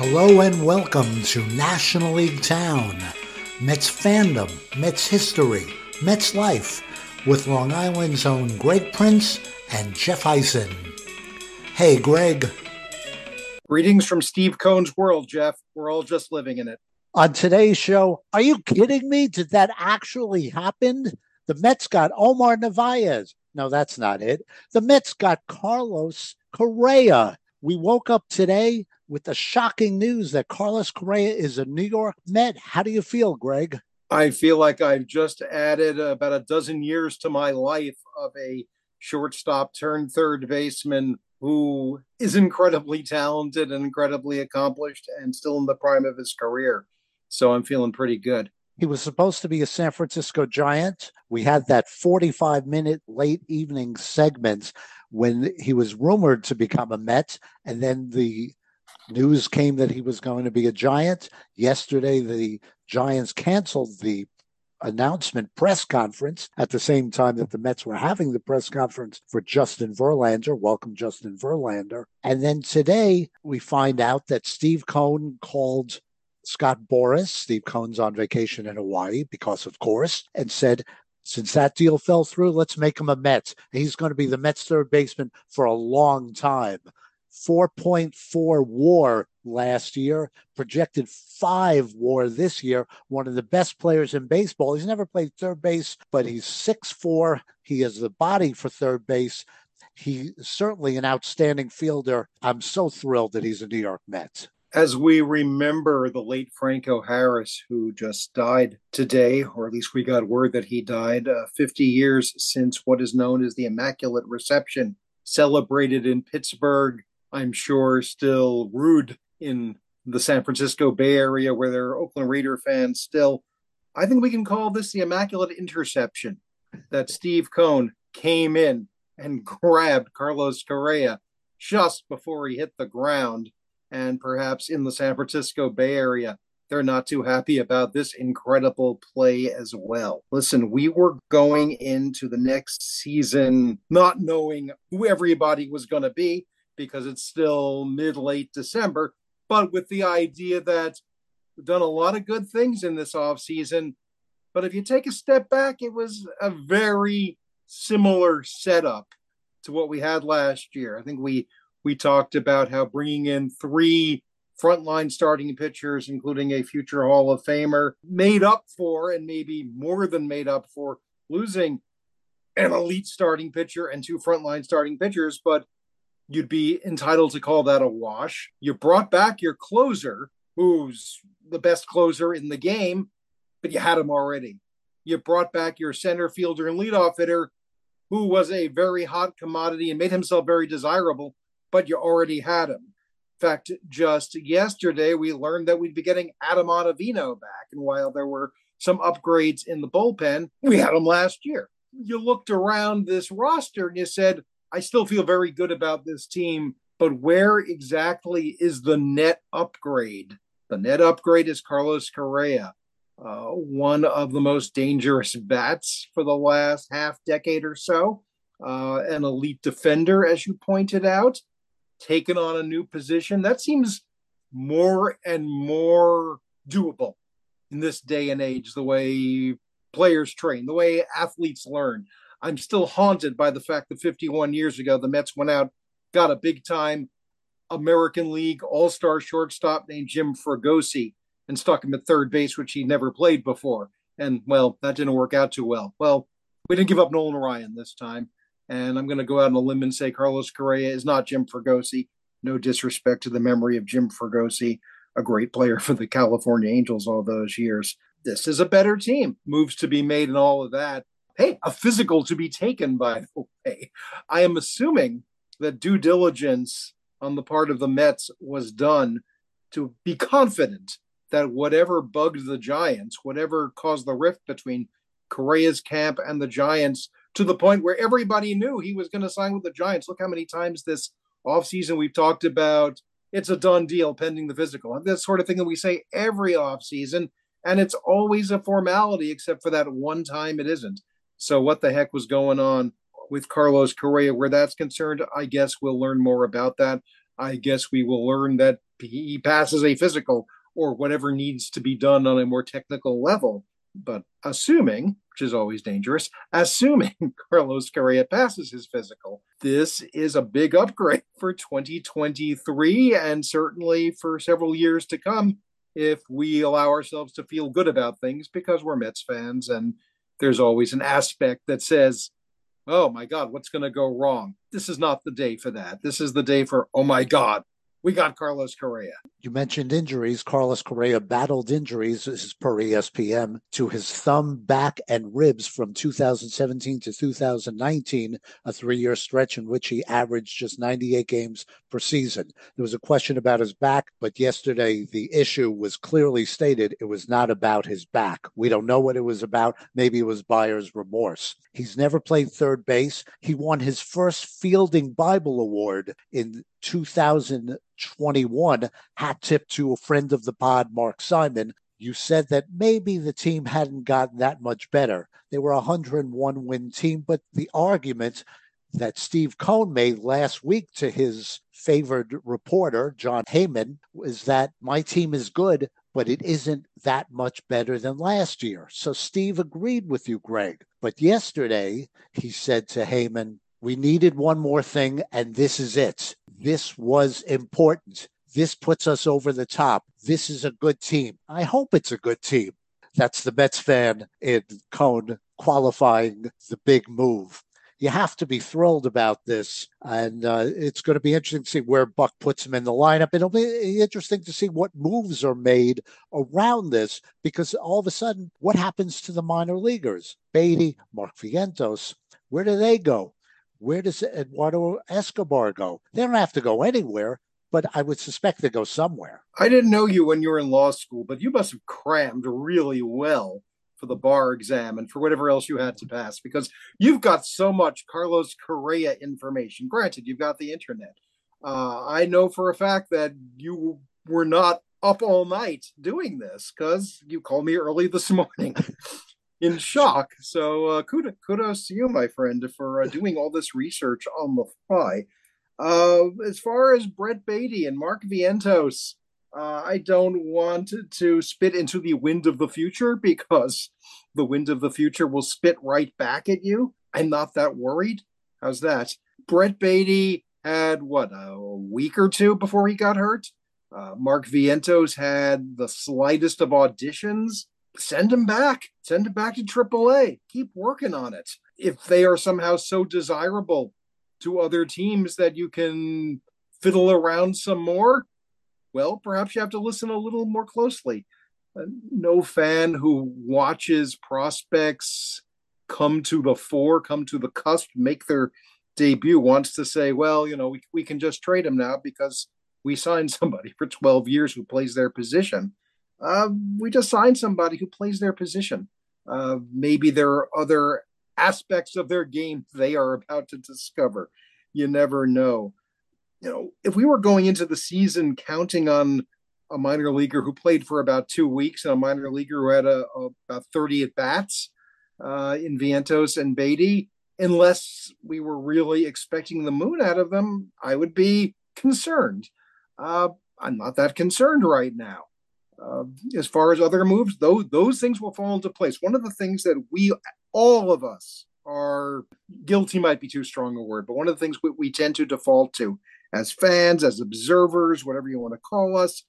Hello and welcome to National League Town, Mets fandom, Mets history, Mets life, with Long Island's own Greg Prince and Jeff Hysen. Hey, Greg. Greetings from Steve Cohen's world, Jeff. We're all just living in it. On today's show, are you kidding me? Did that actually happen? The Mets got Omar Narvaez. No, that's not it. The Mets got Carlos Correa. We woke up today with the shocking news that Carlos Correa is a New York Met. How do you feel, Greg? I feel like I've just added about a dozen years to my life of a shortstop turned third baseman who is incredibly talented and incredibly accomplished and still in the prime of his career. So I'm feeling pretty good. He was supposed to be a San Francisco Giant. We had that 45 minute late evening segments when he was rumored to become a Met. And then the news came that he was going to be a Giant. Yesterday, the Giants canceled the announcement press conference at the same time that the Mets were having the press conference for Justin Verlander. Welcome, Justin Verlander. And then today we find out that Steve Cohen called Scott Boras. Steve Cohen's on vacation in Hawaii because, of course, and said, since that deal fell through, let's make him a Met. He's going to be the Mets third baseman for a long time. 4.4 war last year, projected five war this year. One of the best players in baseball. He's never played third base, but he's six four. He has the body for third base. He's certainly an outstanding fielder. I'm so thrilled that he's a New York Met. As we remember the late Franco Harris, who just died today, or at least we got word that he died uh, 50 years since what is known as the Immaculate Reception, celebrated in Pittsburgh I'm sure, still rued in the San Francisco Bay Area where there are Oakland Raider fans still. I think we can call this the immaculate interception that Steve Cohen came in and grabbed Carlos Correa just before he hit the ground. And perhaps in the San Francisco Bay Area, they're not too happy about this incredible play as well. Listen, we were going into the next season not knowing who everybody was going to be because it's still mid late December, but with the idea that we've done a lot of good things in this off season. But if you take a step back, it was a very similar setup to what we had last year. I think we we talked about how bringing in three frontline starting pitchers, including a future Hall of Famer, made up for and maybe more than made up for losing an elite starting pitcher and two frontline starting pitchers. But you'd be entitled to call that a wash. You brought back your closer, who's the best closer in the game, but you had him already. You brought back your center fielder and leadoff hitter, who was a very hot commodity and made himself very desirable, but you already had him. In fact, just yesterday, we learned that we'd be getting Adam Ottavino back. And while there were some upgrades in the bullpen, we had him last year. You looked around this roster and you said, I still feel very good about this team, but where exactly is the net upgrade? The net upgrade is Carlos Correa, uh, one of the most dangerous bats for the last half decade or so, uh, an elite defender, as you pointed out, taken on a new position. That seems more and more doable in this day and age, the way players train, the way athletes learn. I'm still haunted by the fact that 51 years ago, the Mets went out, got a big time American League All Star shortstop named Jim Fregosi and stuck him at third base, which he never played before. And well, that didn't work out too well. Well, we didn't give up Nolan Ryan this time. And I'm going to go out on a limb and say Carlos Correa is not Jim Fregosi. No disrespect to the memory of Jim Fregosi, a great player for the California Angels all those years. This is a better team. Moves to be made and all of that hey, a physical to be taken, by the way. I am assuming that due diligence on the part of the Mets was done to be confident that whatever bugged the Giants, whatever caused the rift between Correa's camp and the Giants, to the point where everybody knew he was going to sign with the Giants. Look how many times this offseason we've talked about it's a done deal pending the physical. And That sort of thing that we say every offseason, and it's always a formality, except for that one time it isn't. So, what the heck was going on with Carlos Correa where that's concerned? I guess we'll learn more about that. I guess we will learn that he passes a physical or whatever needs to be done on a more technical level. But assuming, which is always dangerous, assuming Carlos Correa passes his physical, this is a big upgrade for 2023 and certainly for several years to come if we allow ourselves to feel good about things because we're Mets fans and there's always an aspect that says, oh my God, what's going to go wrong? This is not the day for that. This is the day for, oh my God, we got Carlos Correa. You mentioned injuries. Carlos Correa battled injuries, this is per ESPN, to his thumb, back, and ribs from 2017 to 2019, a three year stretch in which he averaged just 98 games per season. There was a question about his back, but yesterday the issue was clearly stated it was not about his back. We don't know what it was about. Maybe it was buyer's remorse. He's never played third base. He won his first Fielding Bible Award in 2021, hat tip to a friend of the pod, Mark Simon. You said that maybe the team hadn't gotten that much better. They were a 101 win team, but the argument that Steve Cohen made last week to his favored reporter, Jon Heyman, was that my team is good, but it isn't that much better than last year. So Steve agreed with you, Greg. But yesterday, he said to Heyman, we needed one more thing, and this is it. This was important. This puts us over the top. This is a good team. I hope it's a good team. That's the Mets fan in Cohen qualifying the big move. You have to be thrilled about this. And uh, it's going to be interesting to see where Buck puts him in the lineup. It'll be interesting to see what moves are made around this because all of a sudden, what happens to the minor leaguers? Baty, Mark Vientos, where do they go? Where does Eduardo Escobar go? They don't have to go anywhere, but I would suspect they go somewhere. I didn't know you when you were in law school, but you must have crammed really well for the bar exam and for whatever else you had to pass because you've got so much Carlos Correa information. Granted, you've got the internet. Uh, I know for a fact that you were not up all night doing this because you called me early this morning. In shock. So uh, kudos, kudos to you, my friend, for uh, doing all this research on the fly. Uh, as far as Brett Baty and Mark Vientos, uh, I don't want to spit into the wind of the future because the wind of the future will spit right back at you. I'm not that worried. How's that? Brett Baty had what a week or two before he got hurt. Uh, Mark Vientos had the slightest of auditions send him back. Send him back to AAA. Keep working on it. If they are somehow so desirable to other teams that you can fiddle around some more, well, perhaps you have to listen a little more closely. Uh, no fan who watches prospects come to the fore, come to the cusp, make their debut wants to say, well, you know, we, we can just trade him now because we signed somebody for 12 years who plays their position uh, we just signed somebody who plays their position. Uh, maybe there are other aspects of their game they are about to discover. You never know. You know, if we were going into the season counting on a minor leaguer who played for about two weeks and a minor leaguer who had a, a about 30 at bats uh, in Vientos and Baty, unless we were really expecting the moon out of them, I would be concerned. Uh, I'm not that concerned right now. Uh, as far as other moves, those those things will fall into place. One of the things that we, all of us, are guilty might be too strong a word, but one of the things we, we tend to default to as fans, as observers, whatever you want to call us,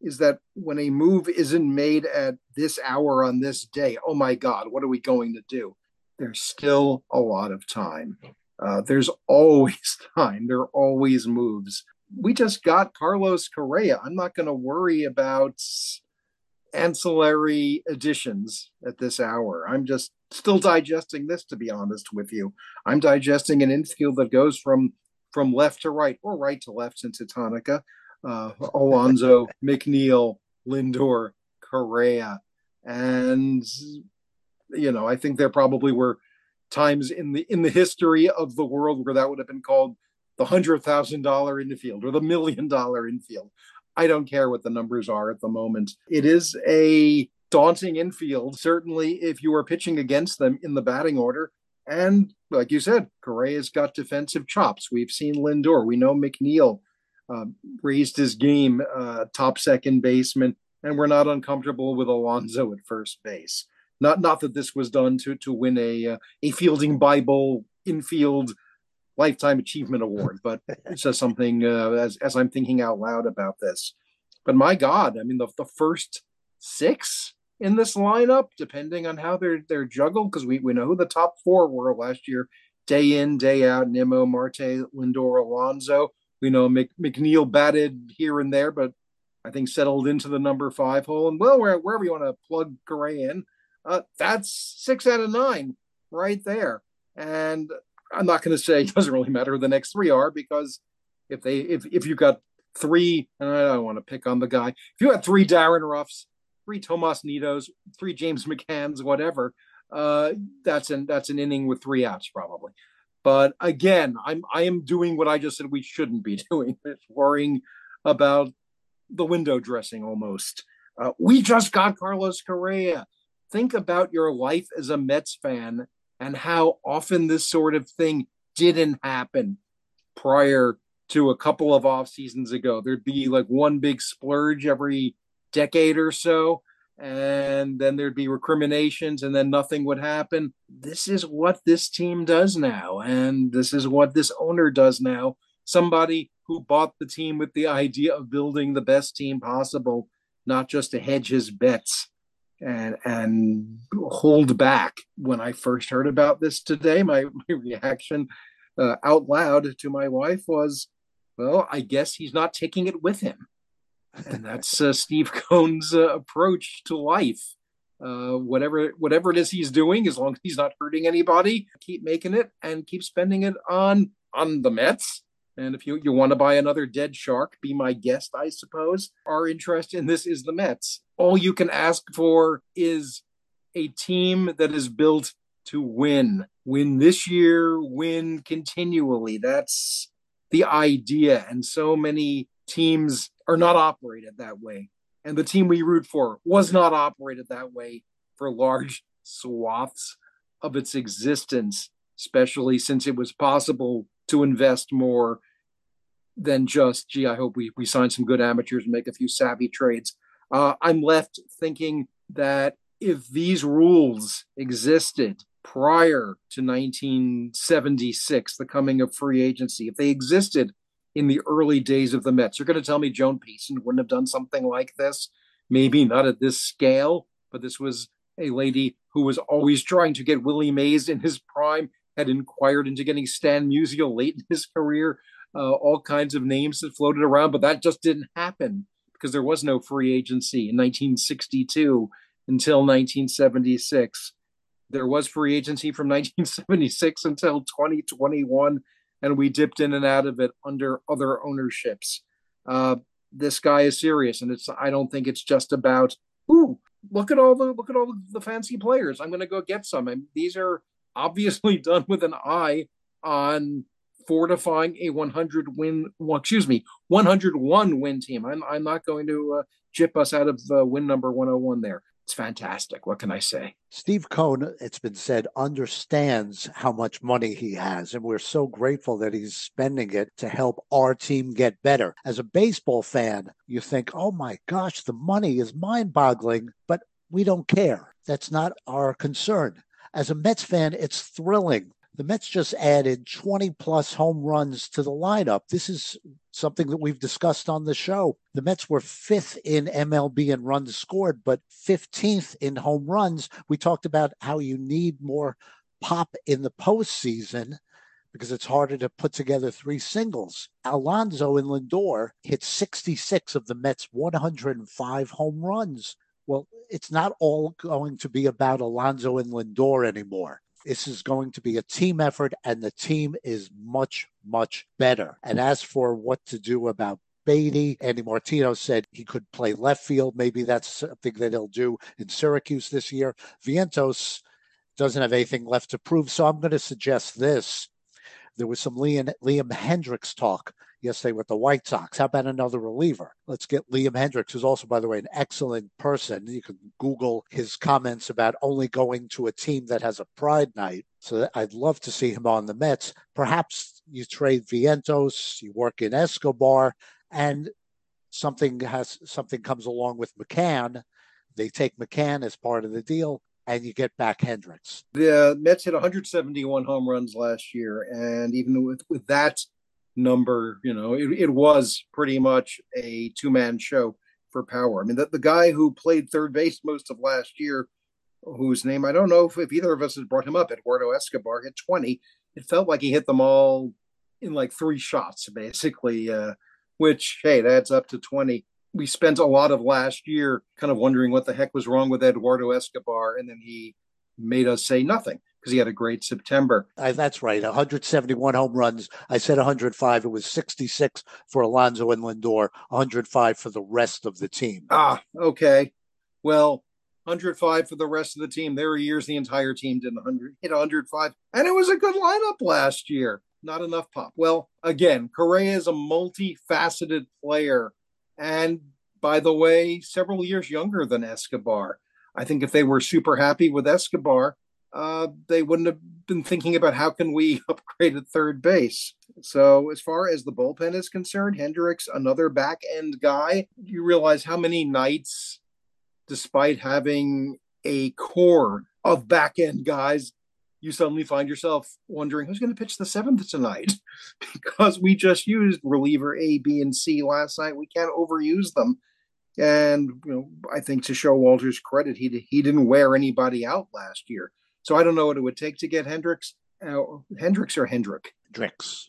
is that when a move isn't made at this hour on this day, oh my God, what are we going to do? There's still a lot of time. Uh, there's always time. There are always moves we just got Carlos Correa. I'm not going to worry about ancillary additions at this hour. I'm just still digesting this, to be honest with you. I'm digesting an infield that goes from from left to right or right to left since it's Hanukkah. Uh, Alonso, McNeil, Lindor, Correa, and you know, I think there probably were times in the in the history of the world where that would have been called the hundred thousand dollar infield or the million dollar infield. I don't care what the numbers are at the moment. It is a daunting infield, certainly if you are pitching against them in the batting order. And like you said, Correa's got defensive chops. We've seen Lindor. We know McNeil uh, raised his game, uh, top second baseman, and we're not uncomfortable with Alonso at first base. Not not that this was done to to win a uh, a fielding Bible infield lifetime achievement award, but it's just something uh, as as I'm thinking out loud about this. But my God, I mean the the first six in this lineup, depending on how they're they're juggled, because we, we know who the top four were last year, day in, day out, Nimmo, Marte, Lindor, Alonso. We know Mc, McNeil batted here and there, but I think settled into the number five hole. And well, where, wherever you want to plug Correa in, uh, that's six out of nine right there. And I'm not going to say it doesn't really matter who the next three are because if they if if you've got three, and I don't want to pick on the guy, if you had three Darin Ruffs, three Tomas Nidos, three James McCanns, whatever, uh, that's an that's an inning with three outs probably. But again, I'm I am doing what I just said we shouldn't be doing. It's worrying about the window dressing almost. Uh, we just got Carlos Correa think about your life as a Mets fan and how often this sort of thing didn't happen prior to a couple of off seasons ago. There'd be like one big splurge every decade or so, and then there'd be recriminations, and then nothing would happen. This is what this team does now, and this is what this owner does now. Somebody who bought the team with the idea of building the best team possible, not just to hedge his bets and and hold back. When I first heard about this today, my, my reaction uh, out loud to my wife was, "Well, I guess he's not taking it with him," and that's uh, Steve Cohen's uh, approach to life. Uh, whatever whatever it is he's doing, as long as he's not hurting anybody, keep making it and keep spending it on on the Mets and if you, you want to buy another dead shark, be my guest, I suppose. Our interest in this is the Mets. All you can ask for is a team that is built to win. Win this year, win continually. That's the idea. And so many teams are not operated that way. And the team we root for was not operated that way for large swaths of its existence, especially since it was possible to invest more than just, gee, I hope we, we sign some good amateurs and make a few savvy trades. Uh, I'm left thinking that if these rules existed prior to 1976, the coming of free agency, if they existed in the early days of the Mets, you're going to tell me Joan Payson wouldn't have done something like this? Maybe not at this scale, but this was a lady who was always trying to get Willie Mays in his prime had inquired into getting Stan Musial late in his career, uh, all kinds of names that floated around, but that just didn't happen because there was no free agency in 1962 until 1976. There was free agency from 1976 until 2021, and we dipped in and out of it under other ownerships. Uh, this guy is serious, and it's. I don't think it's just about. Ooh, look at all the look at all the fancy players. I'm going to go get some. And these are obviously done with an eye on fortifying a 100 win, well, excuse me, 101 win team. I'm, I'm not going to uh, chip us out of uh, win number 101 there. It's fantastic. What can I say? Steve Cohen, it's been said, understands how much money he has. And we're so grateful that he's spending it to help our team get better. As a baseball fan, you think, oh my gosh, the money is mind boggling, but we don't care. That's not our concern. As a Mets fan, it's thrilling. The Mets just added 20 plus home runs to the lineup. This is something that we've discussed on the show. The Mets were fifth in MLB in runs scored, but 15th in home runs. We talked about how you need more pop in the postseason because it's harder to put together three singles. Alonso and Lindor hit 66 of the Mets' 105 home runs. Well, it's not all going to be about Alonso and Lindor anymore. This is going to be a team effort, and the team is much, much better. And as for what to do about Baty. Andy Martino said he could play left field. Maybe that's something that he'll do in Syracuse this year. Vientos doesn't have anything left to prove. So I'm going to suggest this. There was some Liam, Liam Hendriks talk yesterday with the White Sox. How about another reliever? Let's get Liam Hendriks, who's also, by the way, an excellent person. You can Google his comments about only going to a team that has a pride night. So I'd love to see him on the Mets. Perhaps you trade Vientos, you work in Escobar, and something has something comes along with McCann. They take McCann as part of the deal, and you get back Hendriks. The Mets hit 171 home runs last year, and even with with that number, you know, it, it was pretty much a two man show for power. I mean, the, the guy who played third base most of last year, whose name I don't know if, if either of us has brought him up, Eduardo Escobar hit 20. It felt like he hit them all in like three shots, basically, uh, which, hey, that's up to 20. We spent a lot of last year kind of wondering what the heck was wrong with Eduardo Escobar, and then he made us say nothing because he had a great September. Uh, that's right. 171 home runs. I said 105. It was 66 for Alonso and Lindor, 105 for the rest of the team. Ah, okay. Well, 105 for the rest of the team. There were years the entire team didn't 100, hit 105, and it was a good lineup last year. Not enough pop. Well, again, Correa is a multifaceted player, and by the way, several years younger than Escobar. I think if they were super happy with Escobar, uh, they wouldn't have been thinking about how can we upgrade at third base. So as far as the bullpen is concerned, Hendriks, another back end guy. You realize how many nights, despite having a core of back end guys, you suddenly find yourself wondering who's going to pitch the seventh tonight because we just used reliever A, B, and C last night. We can't overuse them. And you know, I think to Showalter's credit, he he didn't wear anybody out last year. So I don't know what it would take to get Hendriks. Uh, Hendriks or Hendrick? Hendriks.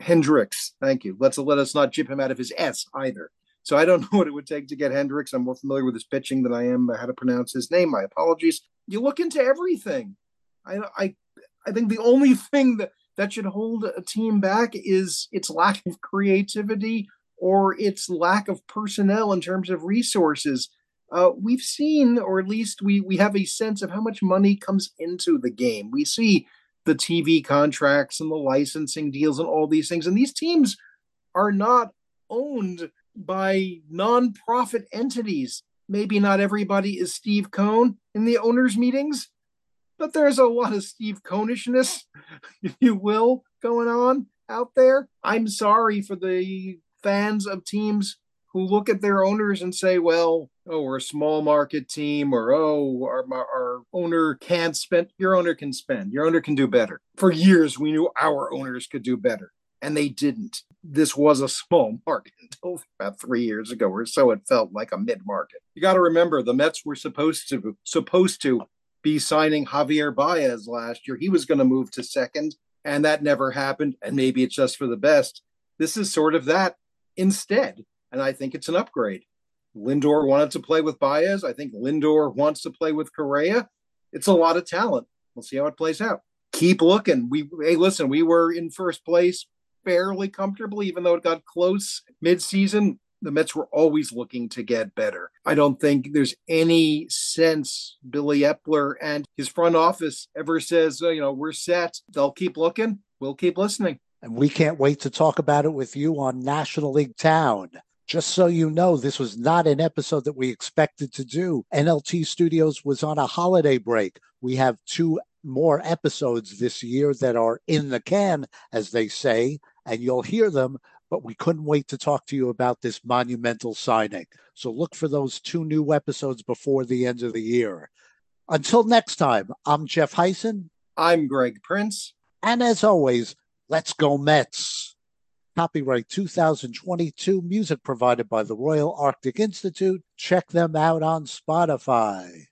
Hendriks. Thank you. Let's let us not chip him out of his S either. So I don't know what it would take to get Hendriks. I'm more familiar with his pitching than I am how to pronounce his name. My apologies. You look into everything. I I I think the only thing that that should hold a team back is its lack of creativity or its lack of personnel in terms of resources uh, we've seen, or at least we we have a sense of how much money comes into the game. We see the TV contracts and the licensing deals and all these things, and these teams are not owned by non-profit entities. Maybe not everybody is Steve Cohen in the owners' meetings, but there's a lot of Steve Cohnishness, if you will, going on out there. I'm sorry for the fans of teams who look at their owners and say, well, oh, we're a small market team, or oh, our, our owner can't spend. Your owner can spend. Your owner can do better. For years, we knew our owners could do better, and they didn't. This was a small market until about three years ago, or so it felt like a mid market. You got to remember, the Mets were supposed to supposed to be signing Javier Baez last year. He was going to move to second, and that never happened. And maybe it's just for the best. This is sort of that instead and I think it's an upgrade. Lindor wanted to play with Baez. I think Lindor wants to play with Correa. It's a lot of talent. We'll see how it plays out. Keep looking. We hey, listen, we were in first place fairly comfortably, even though it got close mid-season. The Mets were always looking to get better. I don't think there's any sense Billy Eppler and his front office ever says, oh, you know, we're set. They'll keep looking. We'll keep listening. And we can't wait to talk about it with you on National League Town. Just so you know, this was not an episode that we expected to do. NLT Studios was on a holiday break. We have two more episodes this year that are in the can, as they say, and you'll hear them. But we couldn't wait to talk to you about this monumental signing. So look for those two new episodes before the end of the year. Until next time, I'm Jeff Hysen. I'm Greg Prince. And as always, let's go Mets. Copyright 2022, music provided by the Royal Arctic Institute. Check them out on Spotify.